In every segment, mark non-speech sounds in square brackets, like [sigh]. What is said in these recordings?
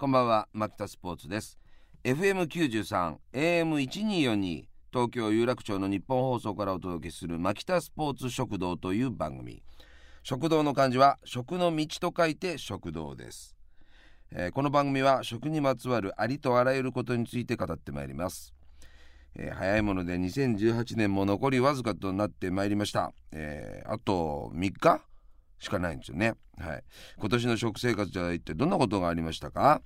こんばんは牧田スポーツです。FM93 AM1242 東京有楽町の日本放送からお届けする牧田スポーツ食堂という番組。食堂の漢字は食の道と書いて食堂です、えーこの番組は食にまつわるありとあらゆることについて語ってまいります、えー早いもので2018年も残りわずかとなってまいりました、えーあと3日？しかないんですよね。はい。今年の食生活では一体どんなことがありましたか？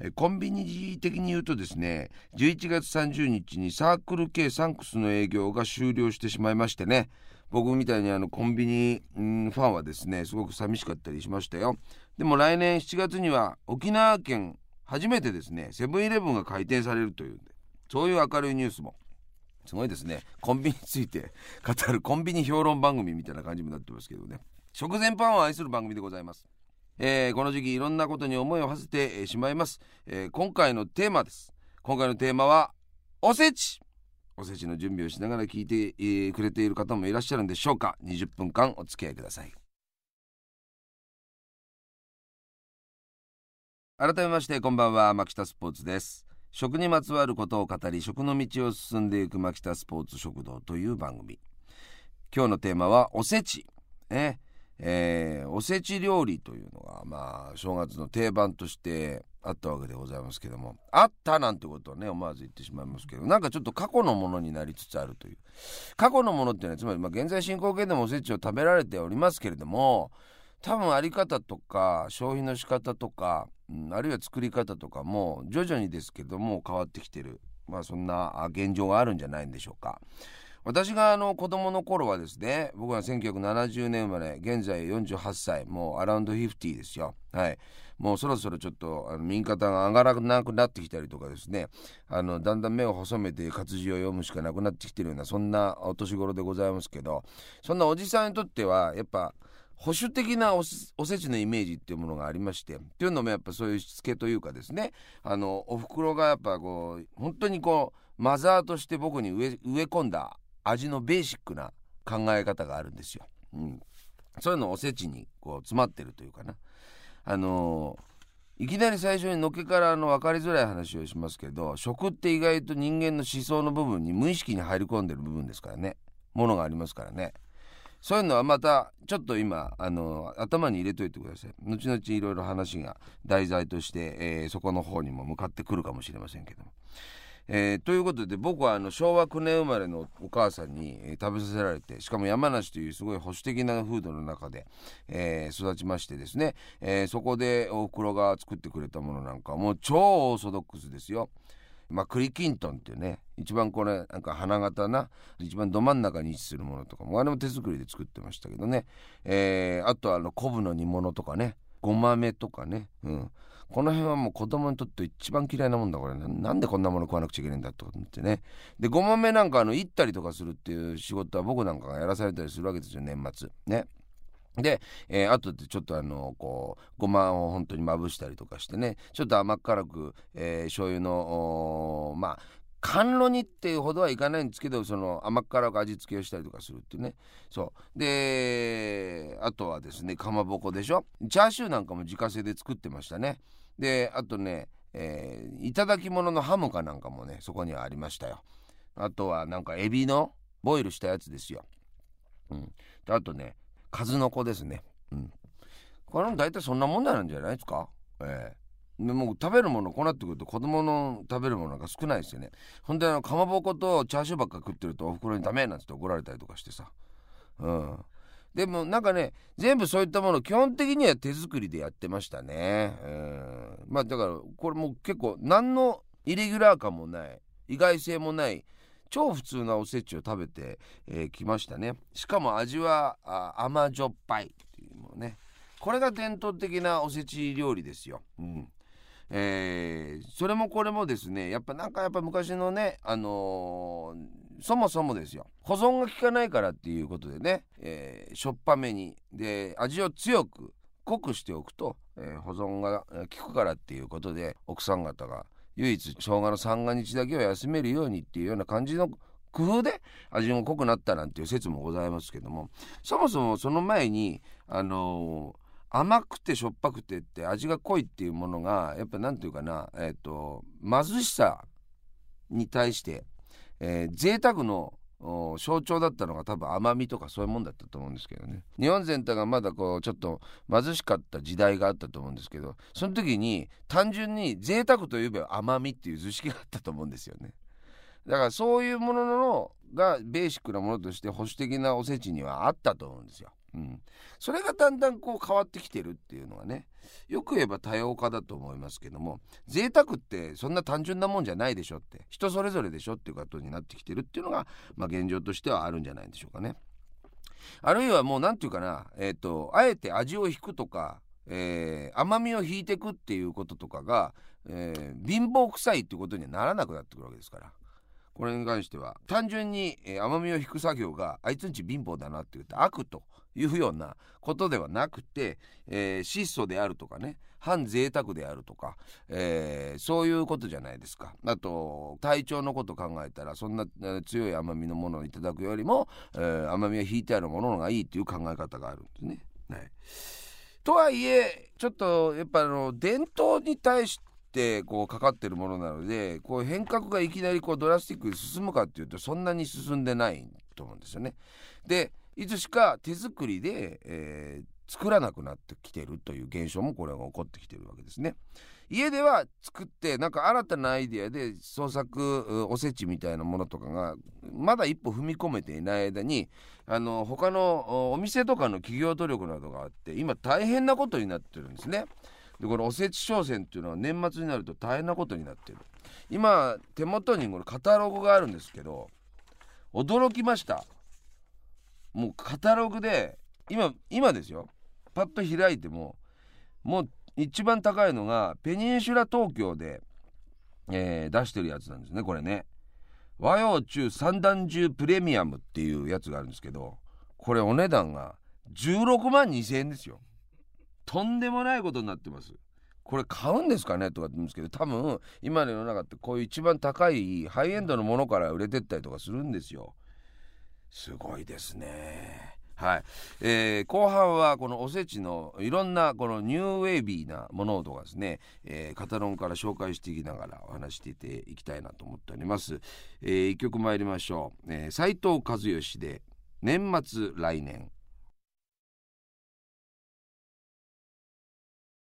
えコンビニ的に言うとですね11月30日にサークル系サンクスの営業が終了してしまいましてね。僕みたいにあのコンビニファンはですねすごく寂しかったりしましたよ。でも来年7月には沖縄県初めてですねセブンイレブンが開店されるというんでそういう明るいニュースもすごいですね。コンビニについて語るコンビニ評論番組みたいな感じになってますけどね。食全般を愛する番組でございます。えーこの時期いろんなことに思いを馳せてしまいます、えー今回のテーマです。今回のテーマはおせち。おせちの準備をしながら聞いて、えーくれている方もいらっしゃるんでしょうか。20分間お付き合いください。改めましてこんばんは。牧田スポーツです。食にまつわることを語り食の道を進んでいく牧田スポーツ食堂という番組。今日のテーマはおせち。ねえーおせち料理というのがまあ正月の定番としてあったわけでございますけどもあったなんてことをね思わず言ってしまいますけどなんかちょっと過去のものになりつつあるという過去のものっていうのはつまりまあ現在進行形でもおせちを食べられておりますけれども多分あり方とか消費の仕方とか、うんあるいは作り方とかも徐々にですけども変わってきてるまあそんな現状があるんじゃないんでしょうか。私があの子供の頃はですね僕は1970年生まれ現在48歳もうアラウンド50ですよ。はい。もうそろそろちょっとあの右肩が上がらなくなってきたりとかですね。あのだんだん目を細めて活字を読むしかなくなってきてるようなそんなお年頃でございますけどそんなおじさんにとってはやっぱ保守的なおせちのイメージっていうものがありましてっていうのもやっぱそういうしつけというかですね。あのおふくろがやっぱこう本当にこうマザーとして僕に植え込んだ味のベーシックな考え方があるんですよ。うん、そういうのおせちにこう詰まってるというかな。あのーいきなり最初にのっけからの分かりづらい話をしますけど食って意外と人間の思想の部分に無意識に入り込んでる部分ですからねものがありますからねそういうのはまたちょっと今あの頭に入れといてください後々いろいろ話が題材として、えーそこの方にも向かってくるかもしれませんけども。えーということで僕はあの昭和9年生まれのお母さんに、食べさせられてしかも山梨というすごい保守的な風土の中で、えー育ちましてですね、えそこでおふくろが作ってくれたものなんかもう超オーソドックスですよ。まあ、栗きんとんっていうね一番これなんか花形な一番ど真ん中に位置するものとかもあれも手作りで作ってましたけどね、えあとはあの昆布の煮物とかねごまめとかね、うん、この辺はもう子供にとって一番嫌いなもんだこれなんでこんなもの食わなくちゃいけないんだと思ってね。でごまめなんかあの行ったりとかするっていう仕事は僕なんかがやらされたりするわけですよ年末。ね。で、えー、あとでちょっとあのこうごまを本当にまぶしたりとかしてね。ちょっと甘辛く、えー、醤油のまあ甘露煮っていうほどはいかないんですけどその甘辛く味付けをしたりとかするっていうね。そう。であとはですねかまぼこでしょ？チャーシューなんかも自家製で作ってましたね。であとね、えーいただき物のハムかなんかもねそこにはありましたよ。あとはなんかエビのボイルしたやつですよ。うん。であとね数の子ですね。うん。これも大体そんなもんなんじゃないですか？ええでもう食べるものこうなってくると子供の食べるものが少ないですよね。ほんであのかまぼことチャーシューばっか食ってるとおふくろにダメなんつって怒られたりとかしてさ。うん。でもなんかね全部そういったもの基本的には手作りでやってましたね。うん。まあだからこれも結構何のイレギュラー感もない意外性もない超普通なおせちを食べてき、えーましたね。しかも味は甘じょっぱいっていうものね。これが伝統的なおせち料理ですよ。うん。えーそれもこれもですねやっぱなんかやっぱ昔のねあのーそもそもですよ。保存が効かないからっていうことでね、えーしょっぱめに。で味を強く濃くしておくと、えー保存が効くからっていうことで奥さん方が唯一生姜の三が日だけは休めるようにっていうような感じの工夫で味も濃くなったなんていう説もございますけども。そもそもその前にあのー甘くてしょっぱくてって味が濃いっていうものがやっぱ何て言うかな、えーと、貧しさに対して、えー、贅沢の象徴だったのが多分甘みとかそういうもんだったと思うんですけどね日本全体がまだこうちょっと貧しかった時代があったと思うんですけどその時に単純に贅沢といえば甘みっていう図式があったと思うんですよねだからそういうもののがベーシックなものとして保守的なおせちにはあったと思うんですよ。うん、それがだんだんこう変わってきてるっていうのはねよく言えば多様化だと思いますけども贅沢ってそんな単純なもんじゃないでしょって人それぞれでしょっていうことになってきてるっていうのが、まあ、現状としてはあるんじゃないでしょうかね。あるいはもう何て言うかな、えーと、あえて味を引くとか、えー、甘みを引いていくっていうこととかが、えー、貧乏臭いっていうことにはならなくなってくるわけですから。これに関しては単純に、甘みを引く作業があいつんち貧乏だなって言って悪というようなことではなくて、えー、質素であるとかね反贅沢であるとか、えー、そういうことじゃないですかあと体調のこと考えたらそんな、強い甘みのものをいただくよりも、えー、甘みを引いてあるものがいいっていう考え方があるんですね。はい、とはいえちょっとやっぱあの伝統に対してってこうかかってるものなのでこう変革がいきなりこうドラスティックに進むかっていうとそんなに進んでないと思うんですよね。でいつしか手作りで、えー、作らなくなってきてるという現象もこれが起こってきてるわけですね。家では作ってなんか新たなアイデアで創作おせちみたいなものとかがまだ一歩踏み込めていない間にあの他のお店とかの企業努力などがあって今大変なことになってるんですね。でこのおせち商戦っていうのは年末になると大変なことになってる。今手元にこれカタログがあるんですけど驚きました。もうカタログで今今ですよ。パッと開いてももう一番高いのがペニンシュラ東京で、えー、出してるやつなんですねこれね。和洋中三段重プレミアムっていうやつがあるんですけどこれお値段が16万2000円ですよ。とんでもないことになってます。これ買うんですかねとかって言うんですけど多分今の世の中ってこういう一番高いハイエンドのものから売れてったりとかするんですよ。すごいですね。はい、えー、後半はこのおせちのいろんなこのニューウェービーなものとかですね、えー、カタロンから紹介していきながらお話していきたいなと思っております、えー、一曲参りましょう、えー、斉藤和義で年末来年。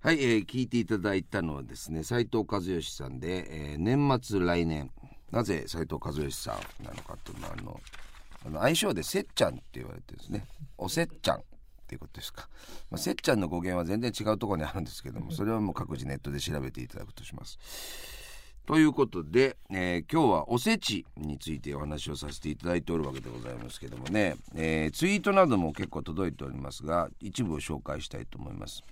はい、えー、聞いていただいたのはですね斉藤和義さんで、えー、年末来年。なぜ斉藤和義さんなのかというのはあのあの愛称でせっちゃんって言われてるんですね。おせっちゃんっていうことですか、まあ、せっちゃんの語源は全然違うところにあるんですけどもそれはもう各自ネットで調べていただくとします。ということで、えー、今日はおせちについてお話をさせていただいておるわけでございますけどもね、えー、ツイートなども結構届いておりますが一部を紹介したいと思います。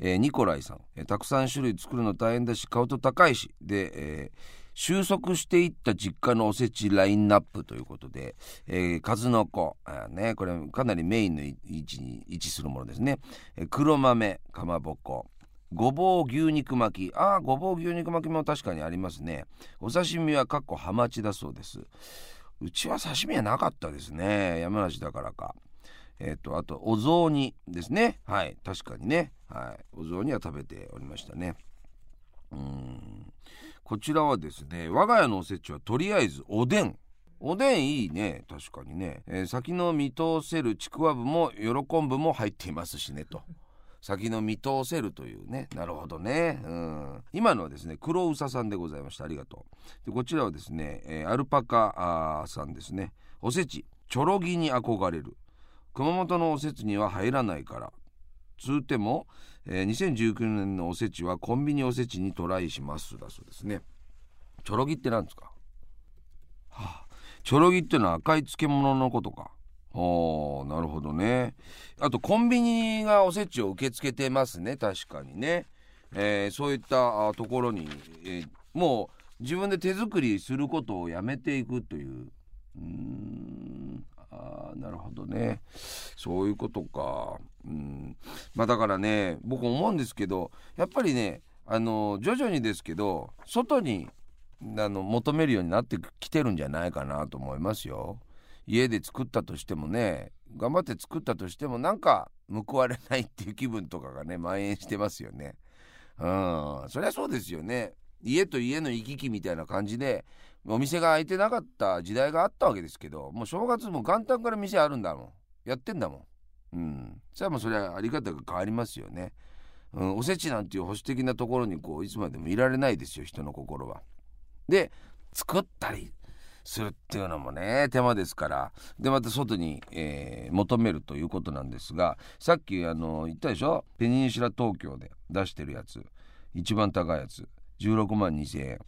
えー、ニコライさん、えー、たくさん種類作るの大変だし買うと高いし。で、えー、収束していった実家のおせちラインナップということで、えー、数の子。あ、ね、これかなりメインの位置に位置するものですね、えー、黒豆かまぼこ。ごぼう牛肉巻き。ああごぼう牛肉巻きも確かにありますね。お刺身はかっこハマチだそうです。うちは刺身はなかったですね。山梨だからか。えっ、ー、とあとお雑煮ですね。はい。確かにね。はい。お雑煮は食べておりましたね。うん。こちらはですね我が家のおせちはとりあえずおでん。おでんいいね。確かにね、えー、先の見通せるちくわぶも喜ぶも入っていますしねと。先の見通せるというね。なるほどね。うん。今のはですね黒うささんでございました。ありがとう。でこちらはですね、えー、アルパカさんですね。おせちちょろぎに憧れる。熊本のおせちには入らないから。つうても、えー、2019年のおせちはコンビニおせちにトライしますだそうですね。ちょろぎって何ですか？はあ、ちょろぎってのは赤い漬物のことか。おなるほどね。あとコンビニがおせちを受け付けてますね。確かにね、えー、そういったところに、えー、もう自分で手作りすることをやめていくという。うん。あなるほどね。そういうことか。うん。まあだからね僕思うんですけどやっぱりねあの徐々にですけど外にあの求めるようになってきてるんじゃないかなと思いますよ。家で作ったとしてもね頑張って作ったとしてもなんか報われないっていう気分とかがね蔓延してますよね。うん。そりゃそうですよね。家と家の行き来みたいな感じでお店が開いてなかった時代があったわけですけどもう正月も元旦から店あるんだもん。やってんだもん。うん。それはもうそれはあり方が変わりますよね、うん、おせちなんていう保守的なところにこういつまでもいられないですよ人の心は。で作ったりするっていうのもね手間ですから。でまた外に、えー、求めるということなんですがさっきあの言ったでしょ？ペニンシュラ東京で出してるやつ。一番高いやつ。16万2000円。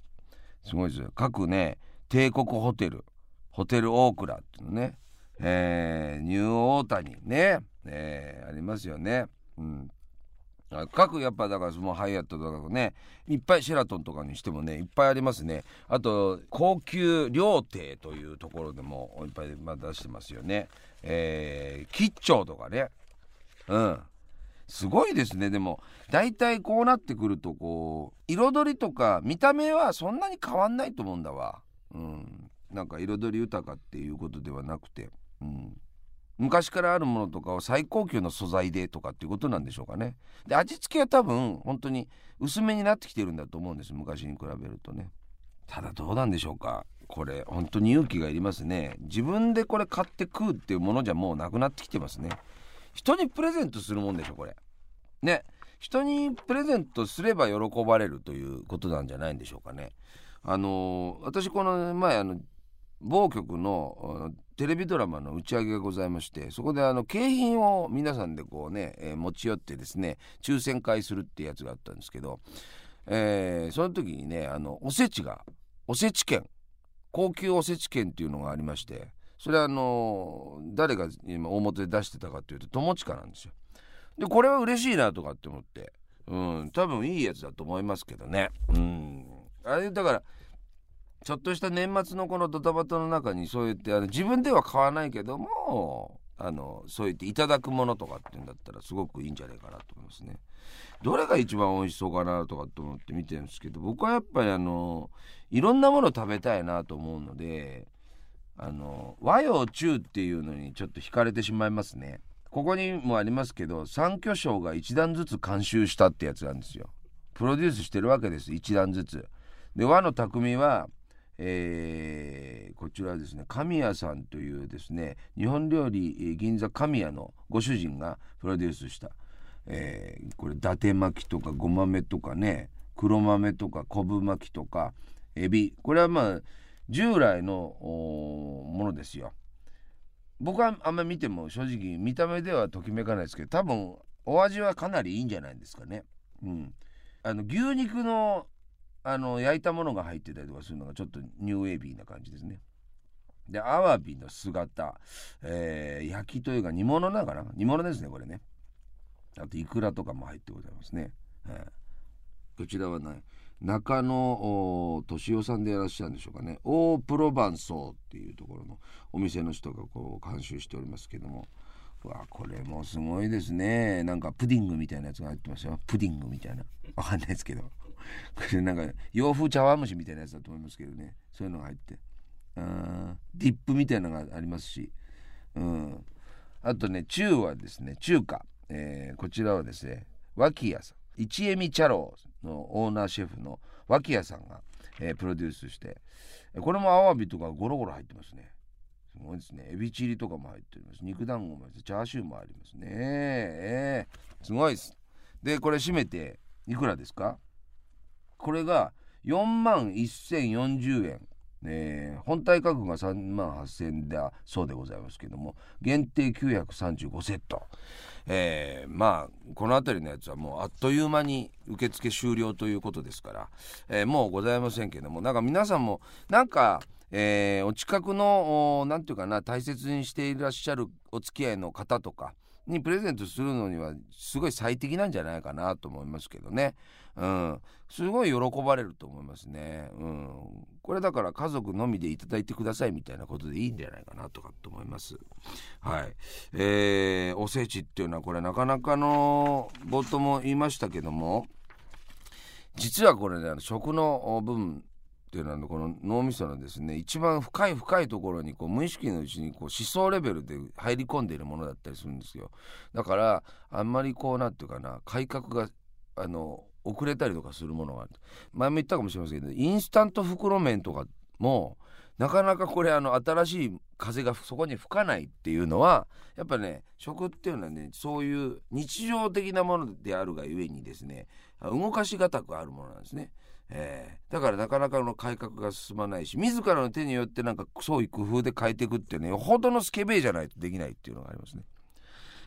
すごいですよ。各ね帝国ホテル。ホテルオークラっていうのね、えー、ニューオータニね、えー、ありますよね。うん。各やっぱだからそのハイアットとかねいっぱいシェラトンとかにしてもねいっぱいありますね。あと高級料亭というところでもいっぱい出してますよね。えー、吉兆とかね。うん。すごいですね。でも大体こうなってくるとこう彩りとか見た目はそんなに変わんないと思うんだわ。うん。なんか彩り豊かっていうことではなくて。うん。昔からあるものとかを最高級の素材でとかっていうことなんでしょうかね。で味付けは多分本当に薄めになってきてるんだと思うんです。昔に比べるとね。ただどうなんでしょうか。これ本当に勇気がいりますね。自分でこれ買って食うっていうものじゃもうなくなってきてますね。人にプレゼントするもんでしょこれ。ね。人にプレゼントすれば喜ばれるということなんじゃないんでしょうかね。あの私この前あの某局のテレビドラマの打ち上げがございましてそこであの景品を皆さんでこうね、えー、持ち寄ってですね抽選会するってやつがあったんですけど、えー、その時にねあのおせちがおせち券高級おせち券っていうのがありましてそれはあの誰が今大元で出してたかっていうと友近なんですよ。でこれは嬉しいなとかって思ってうん多分いいやつだと思いますけどねうんあれだからちょっとした年末のこのドタバタの中にそう言ってあの自分では買わないけどもあのそう言っていただくものとかっていうんだったらすごくいいんじゃないかなと思いますね。どれが一番美味しそうかなとかって思って見てるんですけど僕はやっぱりあのいろんなもの食べたいなと思うのであの和洋中っていうのにちょっと惹かれてしまいますね。ここにもありますけど三巨匠が一段ずつ監修したってやつなんですよ。プロデュースしてるわけです一段ずつ。で和の匠はえー、こちらですね神谷さんというですね日本料理銀座神谷のご主人がプロデュースした、えー、これ伊達巻きとかごまめとかね黒豆とか昆布巻きとかエビこれはまあ従来のものですよ。僕はあんまり見ても正直見た目ではときめかないですけど多分お味はかなりいいんじゃないですかね。うん、あの牛肉のあの焼いたものが入ってたりとかするのがちょっとニューウェービーな感じですね。でアワビの姿、えー、焼きというか煮物なのかな？煮物ですねこれね。あとイクラとかも入ってございますね。えー、こちらはね中野敏夫さんでいらっしゃるんでしょうかね。オープロバンソーっていうところのお店の人がこう監修しておりますけども。わこれもすごいですね。なんかプディングみたいなやつが入ってますよ。プディングみたいな。わかんないですけど。[laughs] これなんか洋風茶碗蒸しみたいなやつだと思いますけどね。そういうのが入って。あディップみたいなのがありますし、うん、あとね中はですね中華、えー、こちらはですね脇屋さん。一恵美茶楼のオーナーシェフの脇屋さんが、えー、プロデュースしてこれもアワビとかゴロゴロ入ってますね。すごいですね。エビチリとかも入っております。肉団子もあります。チャーシューもありますね。えー、すごいです。でこれ締めていくらですか？これが4万1040円、えー、本体価格が3万8000円だそうでございますけども限定935セット、えー、まあこの辺りのやつはもうあっという間に受付終了ということですから、えー、もうございませんけどもなんか皆さんもなんかえー、お近くの何て言うかな大切にしていらっしゃるお付き合いの方とかにプレゼントするのにはすごい最適なんじゃないかなと思いますけどね。うん、すごい喜ばれると思いますね。うん、これだから家族のみでいただいてくださいみたいなことでいいんじゃないかなとかと思います。はい。えー、おせちっていうのはこれなかなかの冒頭も言いましたけども実はこれね食の分っていうのはこの脳みそのですね一番深い深いところにこう無意識のうちにこう思想レベルで入り込んでいるものだったりするんですよだからあんまりこうなんていうかな改革があの遅れたりとかするものがある前も言ったかもしれませんけどインスタント袋麺とかもなかなかこれあの新しい風がそこに吹かないっていうのはやっぱね食っていうのはねそういう日常的なものであるがゆえにですね動かしがたくあるものなんですね。えー、だからなかなかの改革が進まないし自らの手によってなんか創意工夫で変えていくってねよほどのスケベじゃないとできないっていうのがありますね。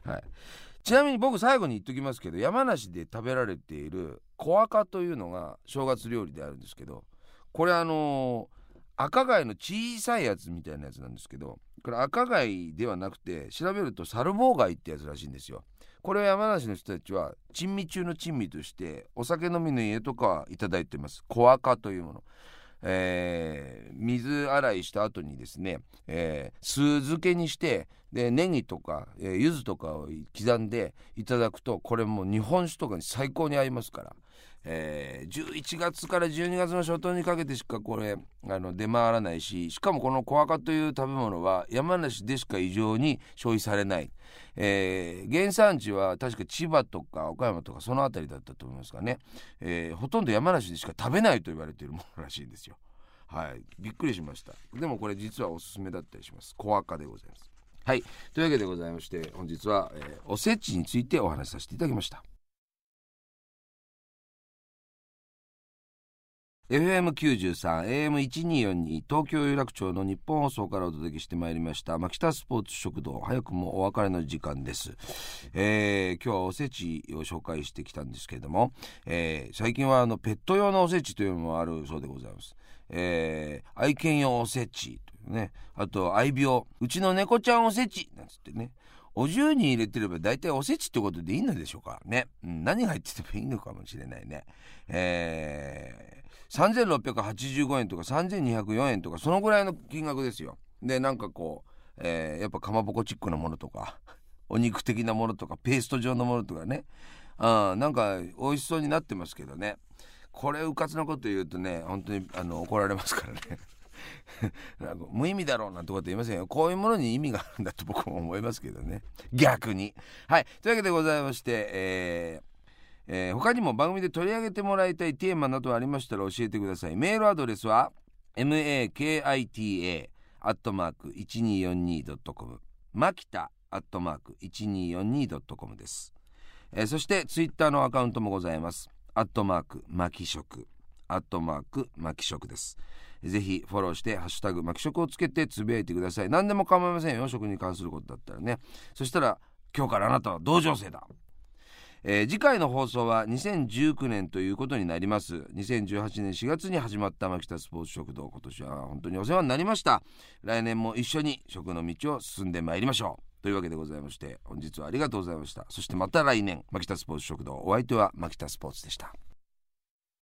はい、ちなみに僕最後に言っときますけど山梨で食べられている小赤というのが正月料理であるんですけどこれあのー赤貝の小さいやつみたいなやつなんですけどこれ赤貝ではなくて調べるとサルボウ貝ってやつらしいんですよ。これは山梨の人たちは珍味中の珍味としてお酒飲みの家とかはいただいてます。小赤というもの。えー、水洗いした後にですね、えー、酢漬けにしてでネギとか、えー、柚子とかを刻んでいただくとこれも日本酒とかに最高に合いますから。えー、11月から12月の初頭にかけてしかこれあの出回らないししかもこのコアカという食べ物は山梨でしか異常に消費されない、えー、原産地は確か千葉とか岡山とかその辺りだったと思いますがね、えー、ほとんど山梨でしか食べないと言われているものらしいんですよ。はい。びっくりしました。でもこれ実はおすすめだったりします。コアカでございます。はい。というわけでございまして本日は、え、おせちについてお話しさせていただきました。FM93、AM1242、東京有楽町の日本放送からお届けしてまいりました、牧田スポーツ食堂、早くもお別れの時間です。えー、今日はおせちを紹介してきたんですけれども、えー、最近はあのペット用のおせちというのもあるそうでございます。えー、愛犬用おせちというね、あと愛病、うちの猫ちゃんおせちなんつってね、お重に入れてれば大体おせちってことでいいのでしょうかね。うん、何が入っててもいいのかもしれないね。えー3685円とか3204円とかそのぐらいの金額ですよ。でなんかこう、えー、やっぱかまぼこチックなものとか [laughs] お肉的なものとかペースト状のものとかね。あなんか美味しそうになってますけどね。これうかつなこと言うとね本当にあの怒られますからね。[laughs] 無意味だろうなんてこと言いませんよ。こういうものに意味があるんだと僕も思いますけどね。逆に。はい。というわけでございまして、えーえー、他にも番組で取り上げてもらいたいテーマなどありましたら教えてください。メールアドレスは makita アットマーク 1242.com マキタアットマーク 1242.com です、えー、そしてツイッターのアカウントもございます。アットマークマキ食アットマークマキ食です。ぜひフォローして「ハッシュタグマキ食」をつけてつぶやいてください。何でも構いませんよ。食に関することだったらね。そしたら今日からあなたは同情生だ。えー、次回の放送は2019年ということになります。2018年4月に始まった牧田スポーツ食堂。今年は本当にお世話になりました。来年も一緒に食の道を進んでまいりましょう。というわけでございまして本日はありがとうございました。そしてまた来年牧田スポーツ食堂。お相手は牧田スポーツでした。